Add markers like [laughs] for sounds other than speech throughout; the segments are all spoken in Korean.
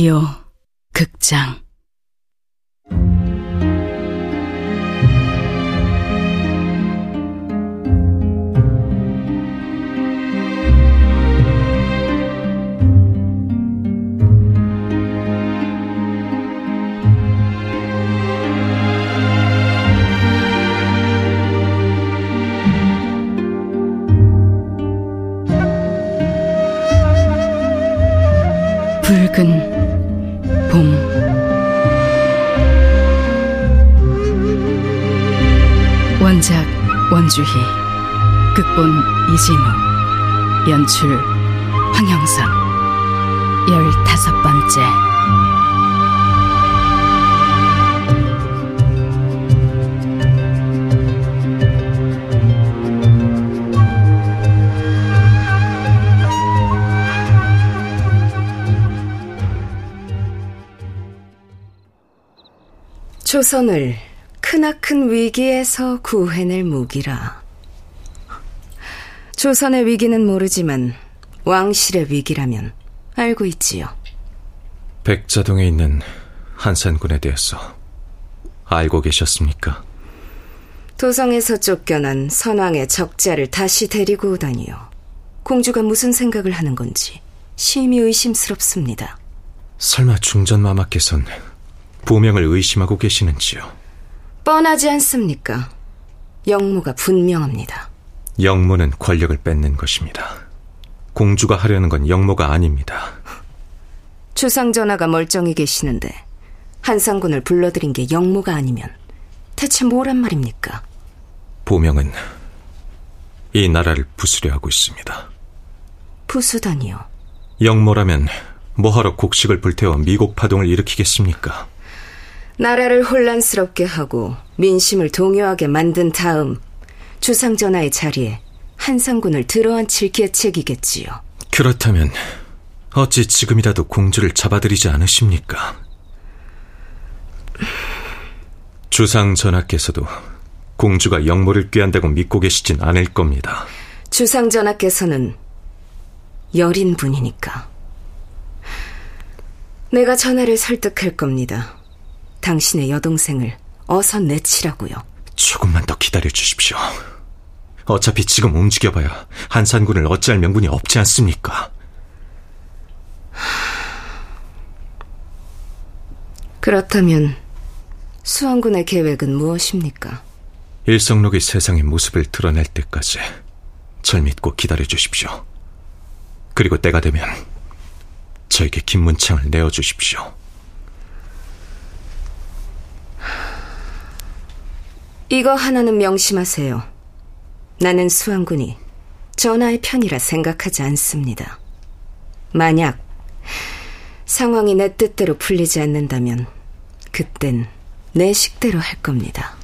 라디오 극장. 붉은 원작 원주희. 극본 이진우. 연출 황영선. 열다섯 번째. 조선을 크나큰 위기에서 구해낼 무기라. 조선의 위기는 모르지만 왕실의 위기라면 알고 있지요. 백자동에 있는 한산군에 대해서 알고 계셨습니까? 도성에서 쫓겨난 선왕의 적자를 다시 데리고 오다니요. 공주가 무슨 생각을 하는 건지 심히 의심스럽습니다. 설마 중전마마께선 부명을 의심하고 계시는지요? 뻔하지 않습니까? 영모가 분명합니다. 영모는 권력을 뺏는 것입니다. 공주가 하려는 건 영모가 아닙니다. 주상전하가 멀쩡히 계시는데 한상군을 불러들인 게 영모가 아니면 대체 뭐란 말입니까? 부명은 이 나라를 부수려 하고 있습니다. 부수다니요. 영모라면 뭐하러 곡식을 불태워 미국 파동을 일으키겠습니까? 나라를 혼란스럽게 하고 민심을 동요하게 만든 다음 주상전하의 자리에 한상군을 들어앉힐 계책이겠지요. 그렇다면 어찌 지금이라도 공주를 잡아들이지 않으십니까? 주상 전하께서도 공주가 영모를 꾀한다고 믿고 계시진 않을 겁니다. 주상 전하께서는 여린 분이니까. 내가 전하를 설득할 겁니다. 당신의 여동생을 어서 내치라고요. 조금만 더 기다려 주십시오. 어차피 지금 움직여봐야 한산군을 어찌할 명분이 없지 않습니까? 그렇다면 수왕군의 계획은 무엇입니까? 일성록이 세상의 모습을 드러낼 때까지 절 믿고 기다려 주십시오. 그리고 때가 되면 저에게 김문창을 내어 주십시오. 이거 하나는 명심하세요. 나는 수왕군이 전하의 편이라 생각하지 않습니다. 만약 상황이 내 뜻대로 풀리지 않는다면 그땐 내 식대로 할 겁니다.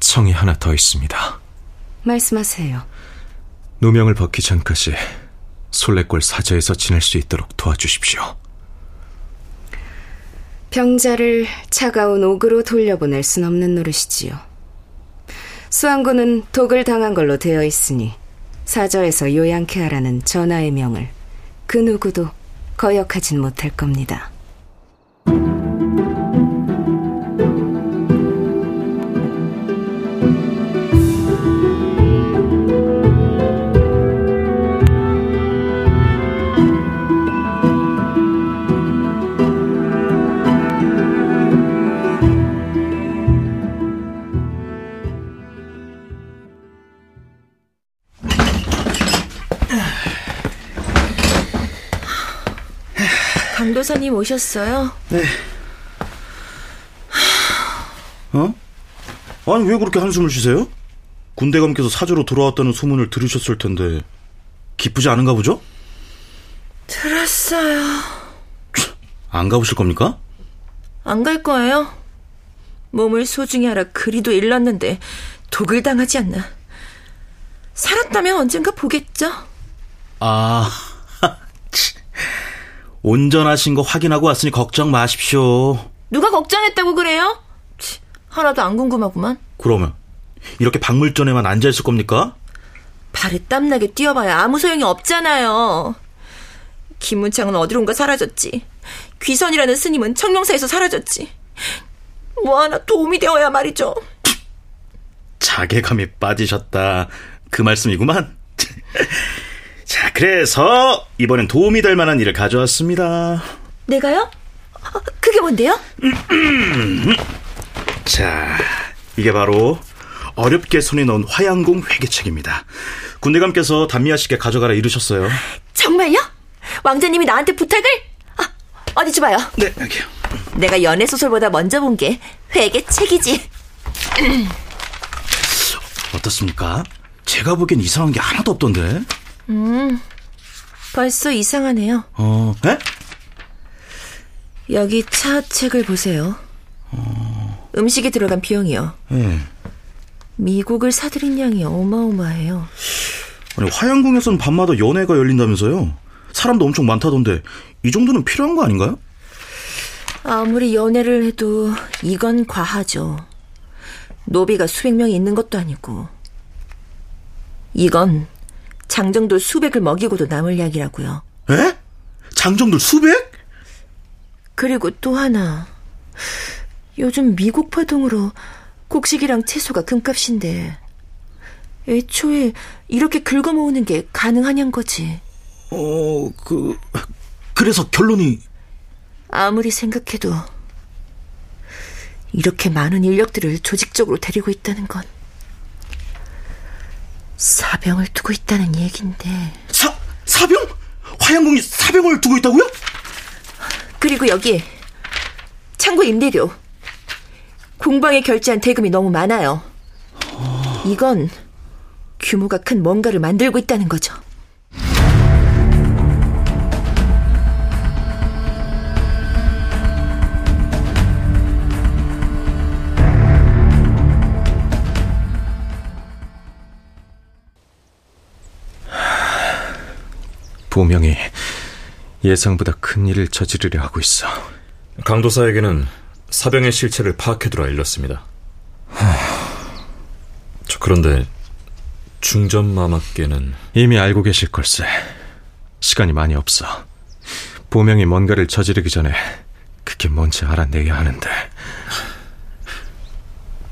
청이 하나 더 있습니다. 말씀하세요. 누명을 벗기 전까지 솔레골 사저에서 지낼 수 있도록 도와주십시오. 병자를 차가운 옥으로 돌려보낼 순 없는 노릇이지요. 수왕군은 독을 당한 걸로 되어 있으니 사저에서 요양케 하라는 전하의 명을 그 누구도 거역하진 못할 겁니다. 강도사님 오셨어요? 네. 어? 아니 왜 그렇게 한숨을 쉬세요? 군대감께서 사저로 돌아왔다는 소문을 들으셨을 텐데 기쁘지 않은가 보죠? 들었어요. 안 가보실 겁니까? 안 갈 거예요. 몸을 소중히 하라 그리도 일렀는데 독을 당하지 않나. 살았다면 언젠가 보겠죠? 아, [laughs] 온전하신 거 확인하고 왔으니 걱정 마십시오. 누가 걱정했다고 그래요? 치, 하나도 안 궁금하구만. 그러면 이렇게 박물전에만 앉아 있을 겁니까? 발에 땀나게 뛰어봐야 아무 소용이 없잖아요. 김문창은 어디론가 사라졌지. 귀선이라는 스님은 청룡사에서 사라졌지. 뭐 하나 도움이 되어야 말이죠. 자괴감이 빠지셨다. 그 말씀이구만. 자, 그래서 이번엔 도움이 될 만한 일을 가져왔습니다. 내가요? 어, 그게 뭔데요? [clears throat] 자, 이게 바로 어렵게 손에 넣은 화양공 회계책입니다. 군대감께서 단미아 씨께 가져가라 이르셨어요. 정말요? 왕자님이 나한테 부탁을? 아, 어디 줘봐요. 네, 여기요. 내가 연애 소설보다 먼저 본 게 회계책이지. 어떻습니까? 제가 보기엔 이상한 게 하나도 없던데. 벌써 이상하네요. 어, 에? 여기 차 책을 보세요. 음식에 들어간 비용이요. 예. 미국을 사들인 양이 어마어마해요. 아니, 화양궁에서는 밤마다 연회가 열린다면서요? 사람도 엄청 많다던데 이 정도는 필요한 거 아닌가요? 아무리 연애를 해도 이건 과하죠. 노비가 수백 명이 있는 것도 아니고. 이건 장정도 수백을 먹이고도 남을 약이라고요. 에? 장정들 수백? 그리고 또 하나. 요즘 미국 파동으로 곡식이랑 채소가 금값인데 애초에 이렇게 긁어 모으는 게 가능하냔 거지. 어, 그 그래서 결론이 아무리 생각해도 이렇게 많은 인력들을 조직적으로 데리고 있다는 건 사병을 두고 있다는 얘긴데. 사 사병? 화양궁이 사병을 두고 있다고요? 그리고 여기 창고 임대료. 공방에 결제한 대금이 너무 많아요. 이건 규모가 큰 뭔가를 만들고 있다는 거죠. 보명이 예상보다 큰 일을 저지르려 하고 있어. 강도사에게는 사병의 실체를 파악해두라 일렀습니다. 저 그런데 중전 마마께는 이미 알고 계실 걸세. 시간이 많이 없어. 보명이 뭔가를 저지르기 전에 그게 뭔지 알아내야 하는데.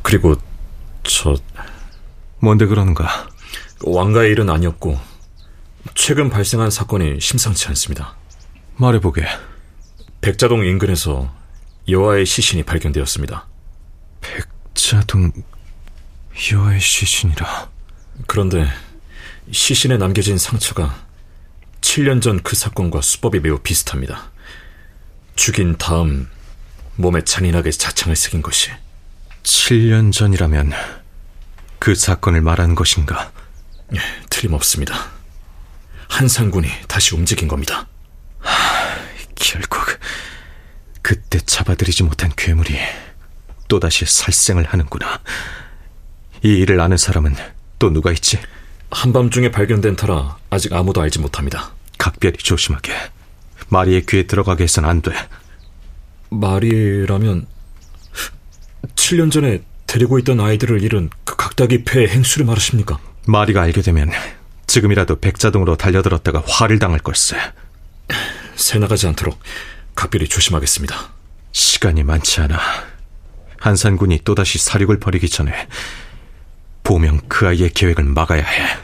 그리고 저 뭔데 그러는가? 왕가의 일은 아니었고 최근 발생한 사건이 심상치 않습니다. 말해보게. 백자동 인근에서 여아의 시신이 발견되었습니다. 백자동 여의 시신이라. 그런데 시신에 남겨진 상처가 7년 전 그 사건과 수법이 매우 비슷합니다. 죽인 다음 몸에 잔인하게 자창을 새긴 것이 7년 전이라면 그 사건을 말하는 것인가? 예, 틀림없습니다. 한상군이 다시 움직인 겁니다. 결국 그때 잡아들이지 못한 괴물이 또다시 살생을 하는구나. 이 일을 아는 사람은 또 누가 있지? 한밤중에 발견된 터라 아직 아무도 알지 못합니다. 각별히 조심하게. 마리의 귀에 들어가게 해선 안 돼. 말이라면 7년 전에 데리고 있던 아이들을 잃은 그 각다기 폐의 행수를 말하십니까? 마리가 알게 되면 지금이라도 백자동으로 달려들었다가 화를 당할 걸세. 새 나가지 않도록 각별히 조심하겠습니다. 시간이 많지 않아. 한산군이 또다시 사륙을 벌이기 전에 보명 그 아이의 계획을 막아야 해.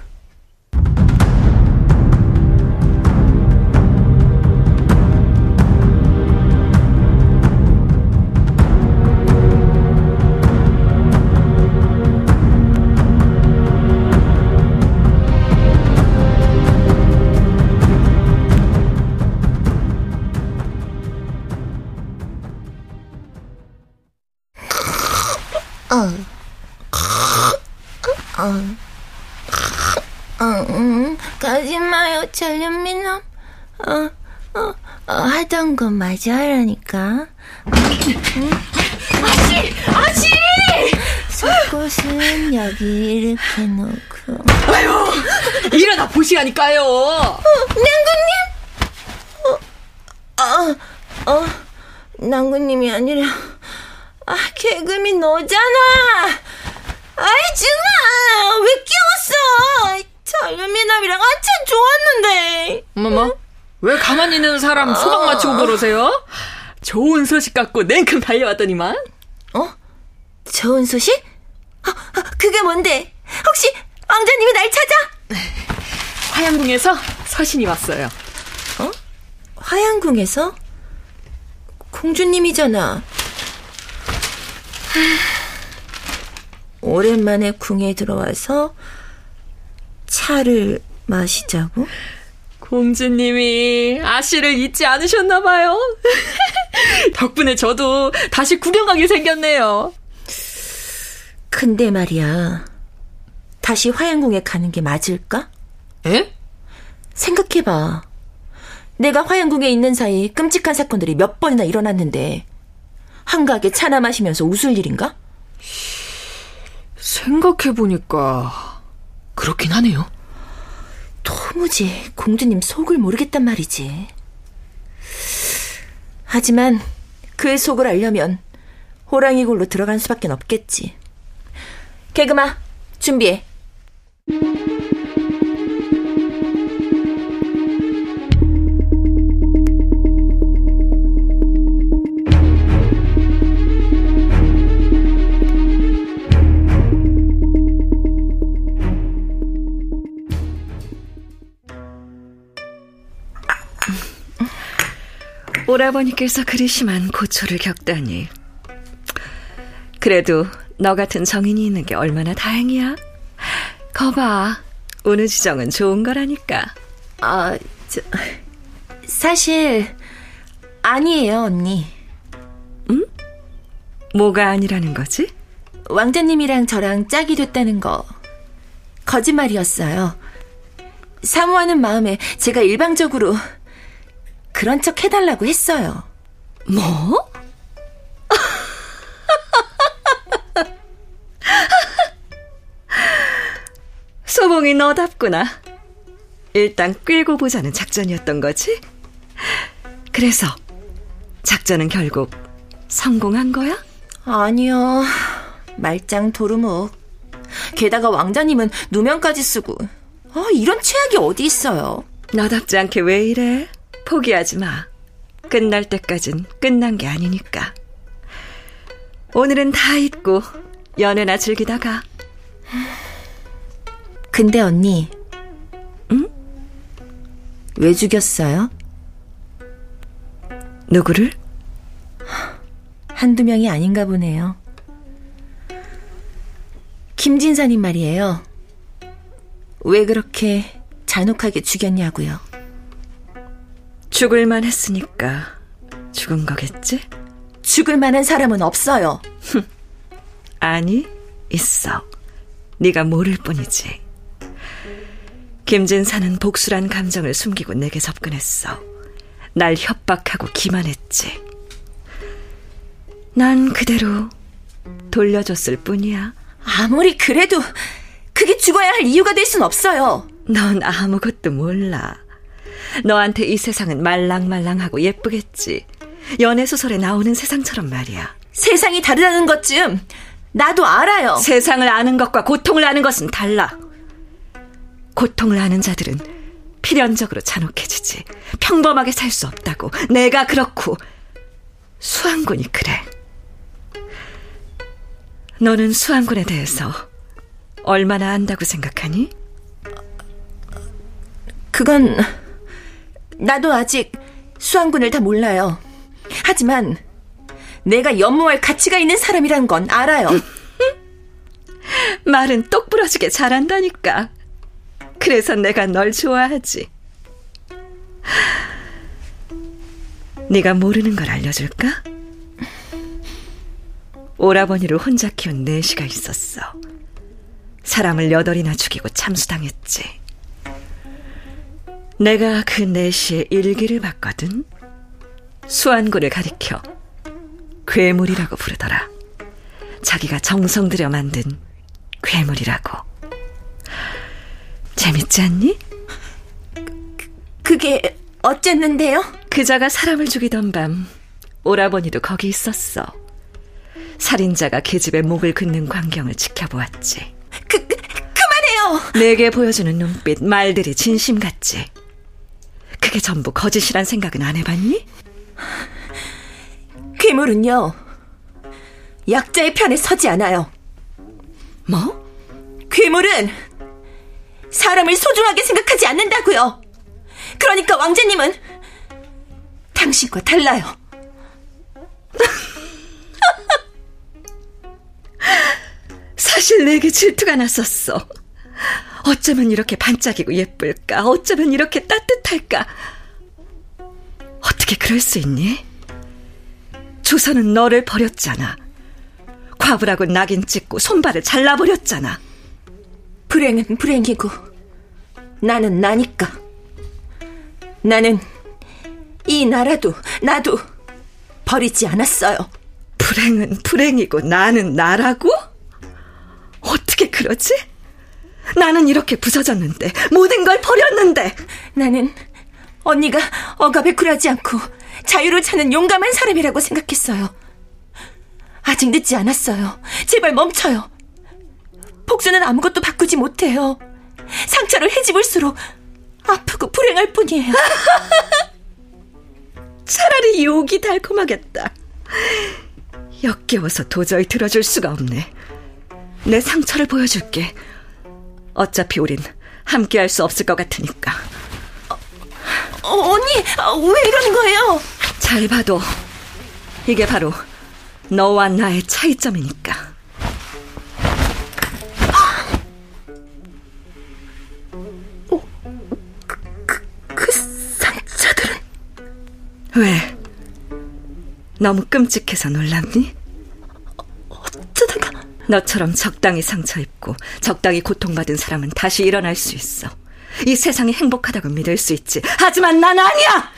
전련미남. 어, 어, 어, 하던 거 마저 하라니까. 아씨! 아씨! 속옷은 여기 이렇게 놓고. 일어나 보시라니까요. 낭구님이 아니라, 아, 개금이 너잖아! 아이, 준아! 왜 끼웠어! 전련미남이랑 한참 좋았는데! 뭐뭐? 왜 가만히 있는 사람 소방 맞추고 그러세요? 좋은 소식 갖고 냉큼 달려왔더니만. 어? 좋은 소식? 어, 어, 그게 뭔데? 혹시 왕자님이 날 찾아? 화양궁에서 서신이 왔어요. 화양궁에서? 공주님이잖아. 하, 오랜만에 궁에 들어와서 차를 마시자고? 공주님이 아씨를 잊지 않으셨나봐요. [laughs] 덕분에 저도 다시 구경 가게 생겼네요. 근데 말이야. 다시 화양궁에 가는 게 맞을까? 에? 생각해봐. 내가 화양궁에 있는 사이 끔찍한 사건들이 몇 번이나 일어났는데 한가하게 차나 마시면서 웃을 일인가? 생각해보니까 그렇긴 하네요. 도무지 공주님 속을 모르겠단 말이지. 하지만 그의 속을 알려면 호랑이 굴로 들어간 수밖에 없겠지. 개그마 준비해. 오라버니께서 그리 심한 고초를 겪다니. 그래도 너 같은 정인이 있는 게 얼마나 다행이야. 거봐, 운우지정은 좋은 거라니까. 아, 저, 사실 아니에요, 언니. 뭐가 아니라는 거지? 왕자님이랑 저랑 짝이 됐다는 거 거짓말이었어요. 사모하는 마음에 제가 일방적으로 그런 척 해달라고 했어요. 뭐? [laughs] 소봉이 너답구나. 일단 끌고 보자는 작전이었던 거지? 그래서 작전은 결국 성공한 거야? 아니요. 말짱 도루묵. 게다가 왕자님은 누명까지 쓰고. 아, 이런 최악이 어디 있어요? 너답지 않게 왜 이래? 포기하지 마. 끝날 때까진 끝난 게 아니니까. 오늘은 다 잊고 연애나 즐기다가 근데 언니. 응? 왜 죽였어요? 누구를? 한두 명이 아닌가 보네요. 김진사님 말이에요. 왜 그렇게 잔혹하게 죽였냐고요. 죽을 만 했으니까 죽은 거겠지? 죽을 만한 사람은 없어요. [laughs] 아니, 있어. 네가 모를 뿐이지. 김진사는 복수란 감정을 숨기고 내게 접근했어. 날 협박하고 기만했지. 난 그대로 돌려줬을 뿐이야. 아무리 그래도 그게 죽어야 할 이유가 될 순 없어요. 넌 아무것도 몰라. 너한테 이 세상은 말랑말랑하고 예쁘겠지. 연애소설에 나오는 세상처럼 말이야. 세상이 다르다는 것쯤 나도 알아요. 세상을 아는 것과 고통을 아는 것은 달라. 고통을 아는 자들은 필연적으로 잔혹해지지. 평범하게 살 수 없다고. 내가 그렇고 수왕군이 그래. 너는 수왕군에 대해서 얼마나 안다고 생각하니? 그건 나도 아직 수왕군을 다 몰라요. 하지만 내가 연모할 가치가 있는 사람이란 건 알아요. [laughs] 말은 똑부러지게 잘한다니까. 그래서 내가 널 좋아하지. 네가 모르는 걸 알려줄까? 오라버니를 혼자 키운 내시가 있었어. 사람을 여덟이나 죽이고 참수당했지. 내가 그 내시의 일기를 봤거든. 수완군을 가리켜 괴물이라고 부르더라. 자기가 정성 들여 만든 괴물이라고. 재밌지 않니? 그게 어쨌는데요? 그자가 사람을 죽이던 밤 오라버니도 거기 있었어. 살인자가 계집의 목을 긋는 광경을 지켜보았지. 그, 그만해요! 내게 보여주는 눈빛, 말들이 진심 같지. 그게 전부 거짓이란 생각은 안 해봤니? 괴물은요, 약자의 편에 서지 않아요. 뭐? 괴물은 사람을 소중하게 생각하지 않는다고요. 그러니까 왕자님은 당신과 달라요. [laughs] 사실 내게 질투가 났었어. 어쩌면 이렇게 반짝이고 예쁠까? 어쩌면 이렇게 따뜻할까? 어떻게 그럴 수 있니? 조선은 너를 버렸잖아. 과부라고 낙인 찍고 손발을 잘라버렸잖아. 불행은 불행이고 나는 나니까. 나는 이 나라도 나도 버리지 않았어요. 불행은 불행이고 나는 나라고? 어떻게 그러지? 나는 이렇게 부서졌는데 모든 걸 버렸는데 나는 언니가 억압에 굴하지 않고 자유를 찾는 용감한 사람이라고 생각했어요. 아직 늦지 않았어요. 제발 멈춰요. 복수는 아무것도 바꾸지 못해요. 상처를 헤집을수록 아프고 불행할 뿐이에요. [laughs] 차라리 욕이 달콤하겠다. 역겨워서 도저히 들어줄 수가 없네. 내 상처를 보여줄게. 어차피 우린 함께 할 수 없을 것 같으니까. 어, 언니, 왜 이러는 거예요? 잘 봐도 이게 바로 너와 나의 차이점이니까. 그 상처들은 왜? 너무 끔찍해서 놀랍니? 너처럼 적당히 상처 입고 적당히 고통받은 사람은 다시 일어날 수 있어. 이 세상이 행복하다고 믿을 수 있지. 하지만 난 아니야!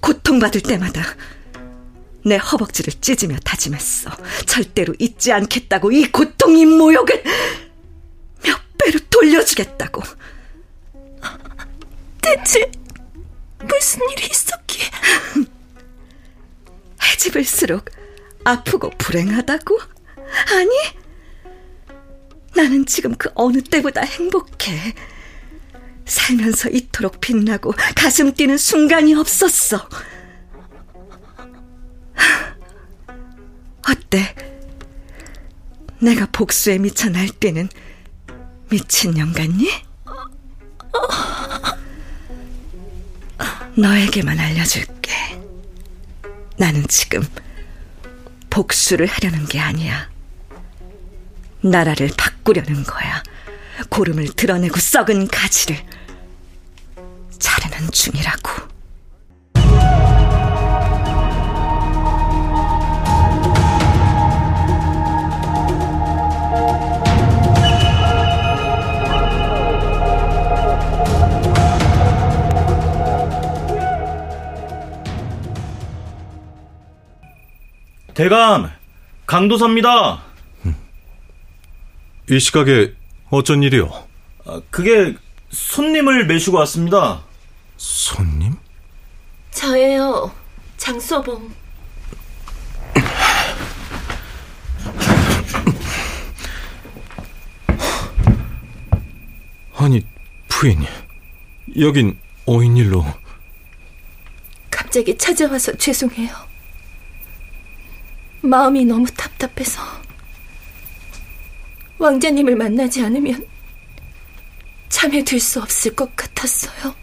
고통받을 때마다 내 허벅지를 찢으며 다짐했어. 절대로 잊지 않겠다고 이 고통, 이 모욕을 몇 배로 돌려주겠다고. 대체 무슨 일이 있었기에 헤집을수록 [laughs] 아프고 불행하다고? 아니, 나는 지금 그 어느 때보다 행복해. 살면서 이토록 빛나고 가슴 뛰는 순간이 없었어. 어때? 내가 복수에 미쳐 날뛰는 미친년 같니? 너에게만 알려줄게. 나는 지금 복수를 하려는 게 아니야. 나라를 바꾸려는 거야. 고름을 드러내고 썩은 가지를 자르는 중이라고. 대감, 강도사입니다. 이 시각에 어쩐 일이오? 아, 그게 손님을 메시고 왔습니다. 손님? 저예요. 장소봉. 아니, 부인. 여긴 어인일로. 갑자기 찾아와서 죄송해요. 마음이 너무 답답해서 왕자님을 만나지 않으면 잠에 들 수 없을 것 같았어요.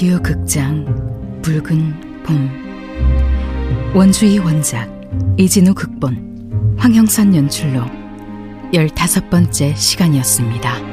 라디오 극장 붉은 봄 원주희 원작 이진우 극본 황형선 연출로 열다섯 번째 시간이었습니다.